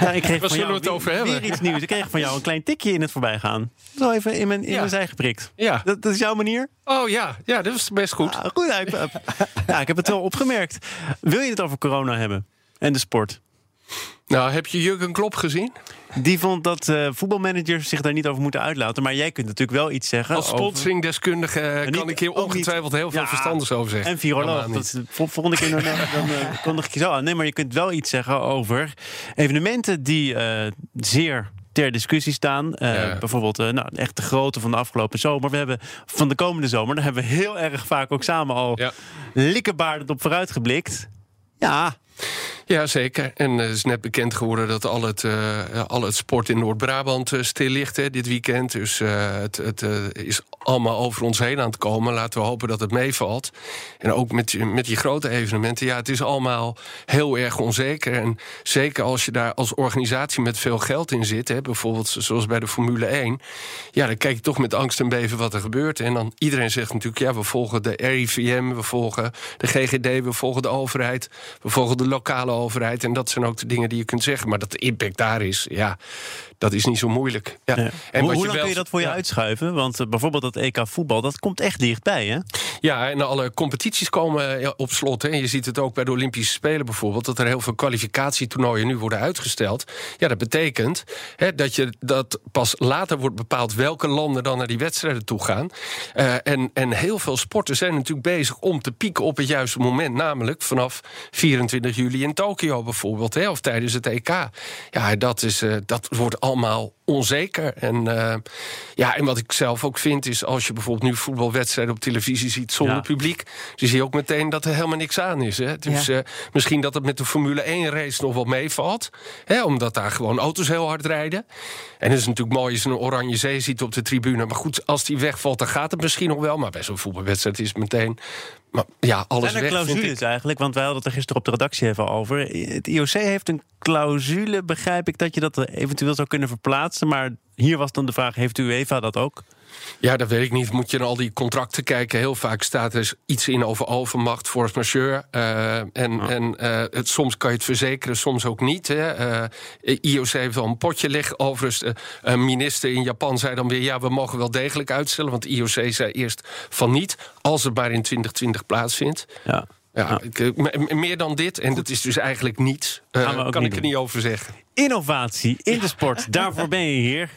Ja, ik kreeg Waar van zullen jou we het over weer- hebben? Weer iets nieuws. Ik kreeg van jou een klein tikje in het voorbijgaan. Zo even in mijn, in Ja. mijn zij geprikt. Ja. Dat, dat is jouw manier? Oh ja, ja, dat is best goed. Ah, goed, ja, ik, ja, ik heb het wel opgemerkt. Wil je het over corona hebben? En de sport? Nou, heb je Jurgen Klopp gezien? Die vond dat eh, voetbalmanagers zich daar niet over moeten uitlaten. Maar jij kunt natuurlijk wel iets zeggen. Als over- sponsoringdeskundige eh, kan ik hier ongetwijfeld heel veel Ja, verstandigs over zeggen. En viroloog. Dat niet. is de vol- volgende keer dan, dan eh, kondig ik je zo aan. Nee, maar je kunt wel iets zeggen over evenementen die zeer ter discussie staan. Ja. Bijvoorbeeld nou, echt de grootte van de afgelopen zomer. We hebben van de komende zomer, daar hebben we heel erg vaak ook samen al Ja. likkebaardend op vooruitgeblikt. Ja, Ja, zeker. En eh, het is net bekend geworden dat al het, eh, al het sport in Noord-Brabant eh, stil ligt hè, dit weekend. Dus het, het is allemaal over ons heen aan het komen. Laten we hopen dat het meevalt. En ook met, met die grote evenementen. Ja, het is allemaal heel erg onzeker. En zeker als je daar als organisatie met veel geld in zit, hè, bijvoorbeeld zoals bij de Formule 1. Ja, dan kijk je toch met angst en beven wat er gebeurt. En dan iedereen zegt natuurlijk, ja, we volgen de RIVM, we volgen de GGD, we volgen de overheid, we volgen de lokale overheid. En dat zijn ook de dingen die je kunt zeggen. Maar dat de impact daar is, ja, dat is niet zo moeilijk. Ja. Ja. En hoe, hoe lang wel- kun je dat voor je uitschuiven? Want eh, bijvoorbeeld dat EK voetbal, dat komt echt dichtbij, hè? Ja, en alle competities komen ja, op slot. Hè. Je ziet het ook bij de Olympische Spelen bijvoorbeeld... dat er heel veel kwalificatietoernooien nu worden uitgesteld. Ja, dat betekent hè, dat, je, dat pas later wordt bepaald... welke landen dan naar die wedstrijden toe gaan. Eh, en, en heel veel sporten zijn natuurlijk bezig om te pieken op het juiste moment. Namelijk vanaf 24 juli in Tokio bijvoorbeeld. Hè, of tijdens het EK. Ja, dat, is, eh, dat wordt allemaal onzeker. En, eh, ja, en wat ik zelf ook vind is... als je bijvoorbeeld nu voetbalwedstrijden op televisie ziet zonder Ja. publiek... dan zie je ook meteen dat er helemaal niks aan is. Hè? Dus Ja. eh, misschien dat het met de Formule 1-race nog wel meevalt. Hè? Omdat daar gewoon auto's heel hard rijden. En het is natuurlijk mooi als je een oranje zee ziet op de tribune. Maar goed, als die wegvalt, dan gaat het misschien nog wel. Maar bij zo'n voetbalwedstrijd is het meteen... Maar ja, alles Zijn er weg, vind clausules ik. eigenlijk? Want wij hadden het er gisteren op de redactie even over. Het IOC heeft een clausule, begrijp ik, dat je dat eventueel zou kunnen verplaatsen. Maar hier was dan de vraag, heeft UEFA dat ook? Ja, dat weet ik niet. Moet je naar al die contracten kijken. Heel vaak staat er iets in over overmacht, force majeure. Eh, en en eh, het, soms kan je het verzekeren, soms ook niet. Hè. Eh, IOC heeft wel een potje liggen. Overigens, een minister in Japan zei dan weer... ja, we mogen wel degelijk uitstellen. Want IOC zei eerst van niet, als het maar in 2020 plaatsvindt. Ja. Ja, ik, eh, me- meer dan dit, en dat is dus eigenlijk niets... ook kan niet ik er niet over zeggen. Innovatie in de sport, daarvoor ben je hier.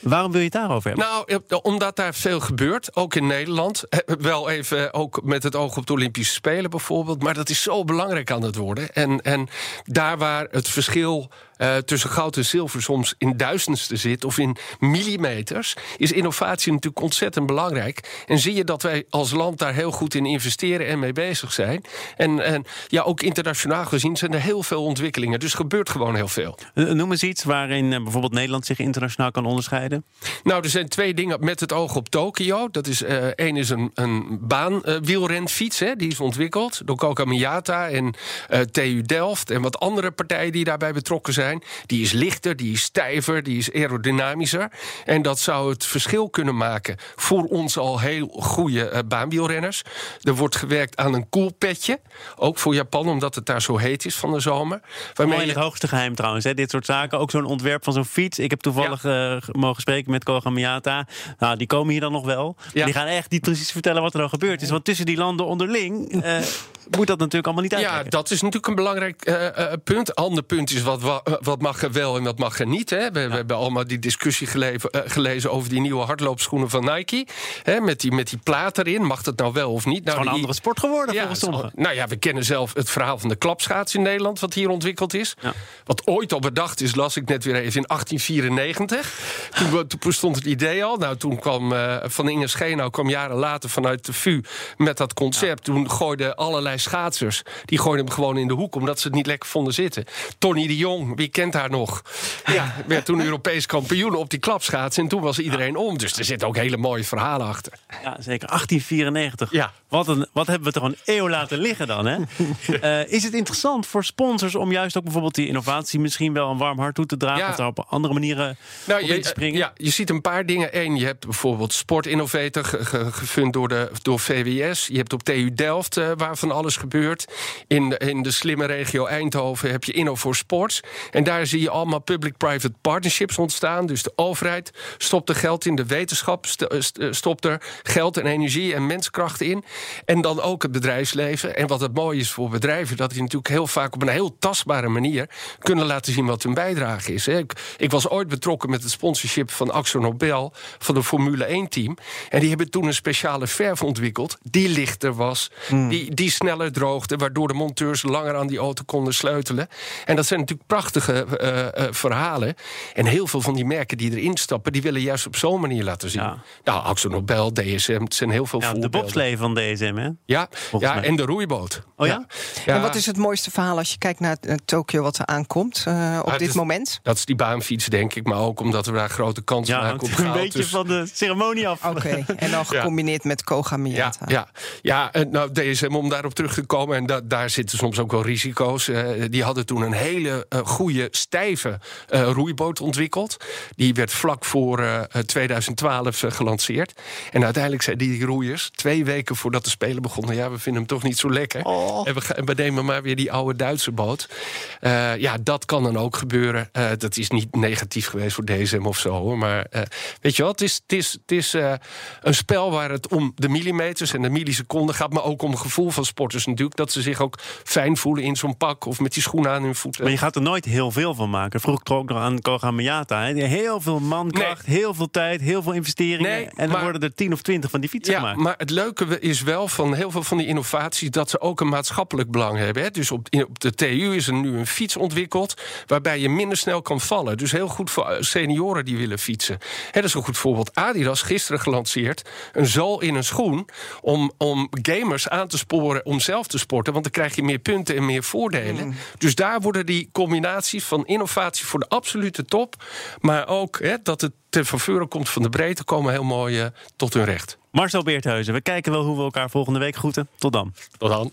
Waarom wil je het daarover hebben? Nou, eh, omdat daar veel gebeurt, ook in Nederland. Wel even ook met het oog op de Olympische Spelen bijvoorbeeld. Maar dat is zo belangrijk aan het worden. En, en daar waar het verschil eh, tussen goud en zilver soms in duizendste zit... of in millimeters, is innovatie natuurlijk ontzettend belangrijk. En zie je dat wij als land daar heel goed in investeren en mee bezig zijn. En, en ja, ook internationaal gezien zijn er heel veel ontwikkelingen. Dus gebeurt gewoon heel veel. Eh, Noem eens iets waarin eh, bijvoorbeeld Nederland zich internationaal kan onderscheiden. Nou, er zijn twee dingen met het oog op Tokio. Dat is, eh één is een, een baanwielrenfiets, hè, die is ontwikkeld door Coca Miyata en TU Delft en wat andere partijen die daarbij betrokken zijn. Die is lichter, die is stijver, die is aerodynamischer. En dat zou het verschil kunnen maken voor ons al heel goede baanwielrenners. Er wordt gewerkt aan een koelpetje, ook voor Japan, omdat het daar zo heet is van de zomer. Mooi in het hoogste geheim trouwens, hè, dit soort zaken. Ook zo'n ontwerp van zo'n fiets. Ik heb toevallig eh, mogen spreken met Koga Miyata. Nou, die komen hier dan nog wel. Ja. Die gaan echt niet precies vertellen wat er nou gebeurd is. Want tussen die landen onderling eh, moet dat natuurlijk allemaal niet Ja, uitleggen. dat is natuurlijk een belangrijk punt. Ander punt is wat, wa- wat mag er wel en wat mag er niet. Hè? We, we hebben allemaal die discussie geleven, eh, gelezen over die nieuwe hardloopschoenen van Nike. Hè? Met, die, met die plaat erin. Mag dat nou wel of niet? Het is Nou, gewoon een andere sport geworden ja, volgens sommigen. nou ja, we kennen zelf het verhaal van de klapschaats in Nederland, wat hier ontwikkeld is. Ja. Wat ooit al bedacht is, las ik net weer even in 1894. Toen, bestond het idee al. Nou, toen kwam eh, Van Inge Schenau kwam jaren later vanuit de VU met dat concept. Toen gooiden allerlei schaatsers, die gooiden hem gewoon in de hoek, omdat ze het niet lekker vonden zitten. Tony de Jong, wie kent haar nog? Ja, werd toen Europees kampioen op die klapschaats. En toen was iedereen om. Dus er zitten ook hele mooie verhalen achter. Ja, zeker. 1894. Ja. Wat, een, wat hebben we toch een eeuw laten liggen dan, hè? Eh, is het interessant voor sponsors om juist ook bijvoorbeeld die innovatie misschien wel een warm hart toe te dragen? Ja. Of daar op andere manieren Nou, op je, in te springen? Ja, je ziet een paar dingen. Eén, je hebt bijvoorbeeld Sport Innovator, ge- ge- gefund door, de, door VWS. Je hebt op TU Delft, eh, waar van alles gebeurt. In, de- in de slimme regio Eindhoven heb je Inno voor Sports. En daar zie je allemaal public-private partnerships ontstaan. Dus de overheid stopt er geld in, de wetenschap eh, eh, stopt er geld en energie en menskracht in. En dan ook het bedrijfsleven. En wat het mooie is voor bedrijven, dat die natuurlijk heel vaak op een heel tastbare manier kunnen laten zien wat hun bijdrage is. Ik, ik was ooit betrokken met het sponsorship van Axo Nobel van de Formule 1-team. En die hebben toen een speciale verf ontwikkeld die lichter was, die, die sneller droogde, waardoor de monteurs langer aan die auto konden sleutelen. En dat zijn natuurlijk prachtige eh, eh, verhalen. En heel veel van die merken die erin stappen, die willen juist op zo'n manier laten zien. Ja. Nou, Axo Nobel, DSM, het zijn heel veel Ja, de bobslee van DSM, hè? Ja, ja mij. en de roeiboot. Oh ja? En wat is het mooiste verhaal als je kijkt naar eh, Tokio wat er aankomt eh, op het dit is- moment? Dat is die baanfiets, denk ik. Maar ook omdat we daar grote kansen Ja, maken een beetje Dus- van de ceremonie af. Oké, en dan gecombineerd met Koga Ja, ja, ja en nou, DSM, om daarop terug te komen... en da- daar zitten soms ook wel risico's. eh, die hadden toen een hele eh, goede, stijve eh, roeiboot ontwikkeld. Die werd vlak voor eh, 2012 eh, gelanceerd. En uiteindelijk zeiden die roeiers, twee weken voordat de Spelen begonnen... ja, we vinden hem toch niet zo lekker. En, we, gaan- we nemen maar weer die oude Duitse boot. Eh, ja, dat kan dan ook gebeuren. Eh, dat is niet negatief geweest voor DSM of zo. Hoor. Maar eh, weet je wat, het is, het is, het is eh, een spel waar het om de millimeters en de milliseconden gaat... maar ook om het gevoel van sporters natuurlijk. Dat ze zich ook fijn voelen in zo'n pak of met die schoenen aan hun voeten. Maar je gaat er nooit heel veel van maken. Vroeg ook nog aan Koga Miyata. Hè? Heel veel mankracht, heel veel tijd, heel veel investeringen. Nee, en dan maar- worden er tien of twintig van die fietsen Ja, gemaakt. maar het leuke is wel van heel veel van die innovaties dat ze ook een maatschappelijk belang hebben. Dus op, op de TU is er nu een fiets ontwikkeld waarbij je minder snel kan vallen. Dus heel goed voor eh, senioren die willen fietsen. Hè, dat is een goed voorbeeld. Adidas gisteren gelanceerd een zool in een schoen om, om gamers aan te sporen om zelf te sporten, want dan krijg je meer punten en meer voordelen. Dus daar worden die combinaties van innovatie voor de absolute top, maar ook hè, dat het ten faveur komt van de breedte, komen heel mooi eh, tot hun recht. Marcel Beerthuizen, we kijken wel hoe we elkaar volgende week groeten. Tot dan. Tot dan.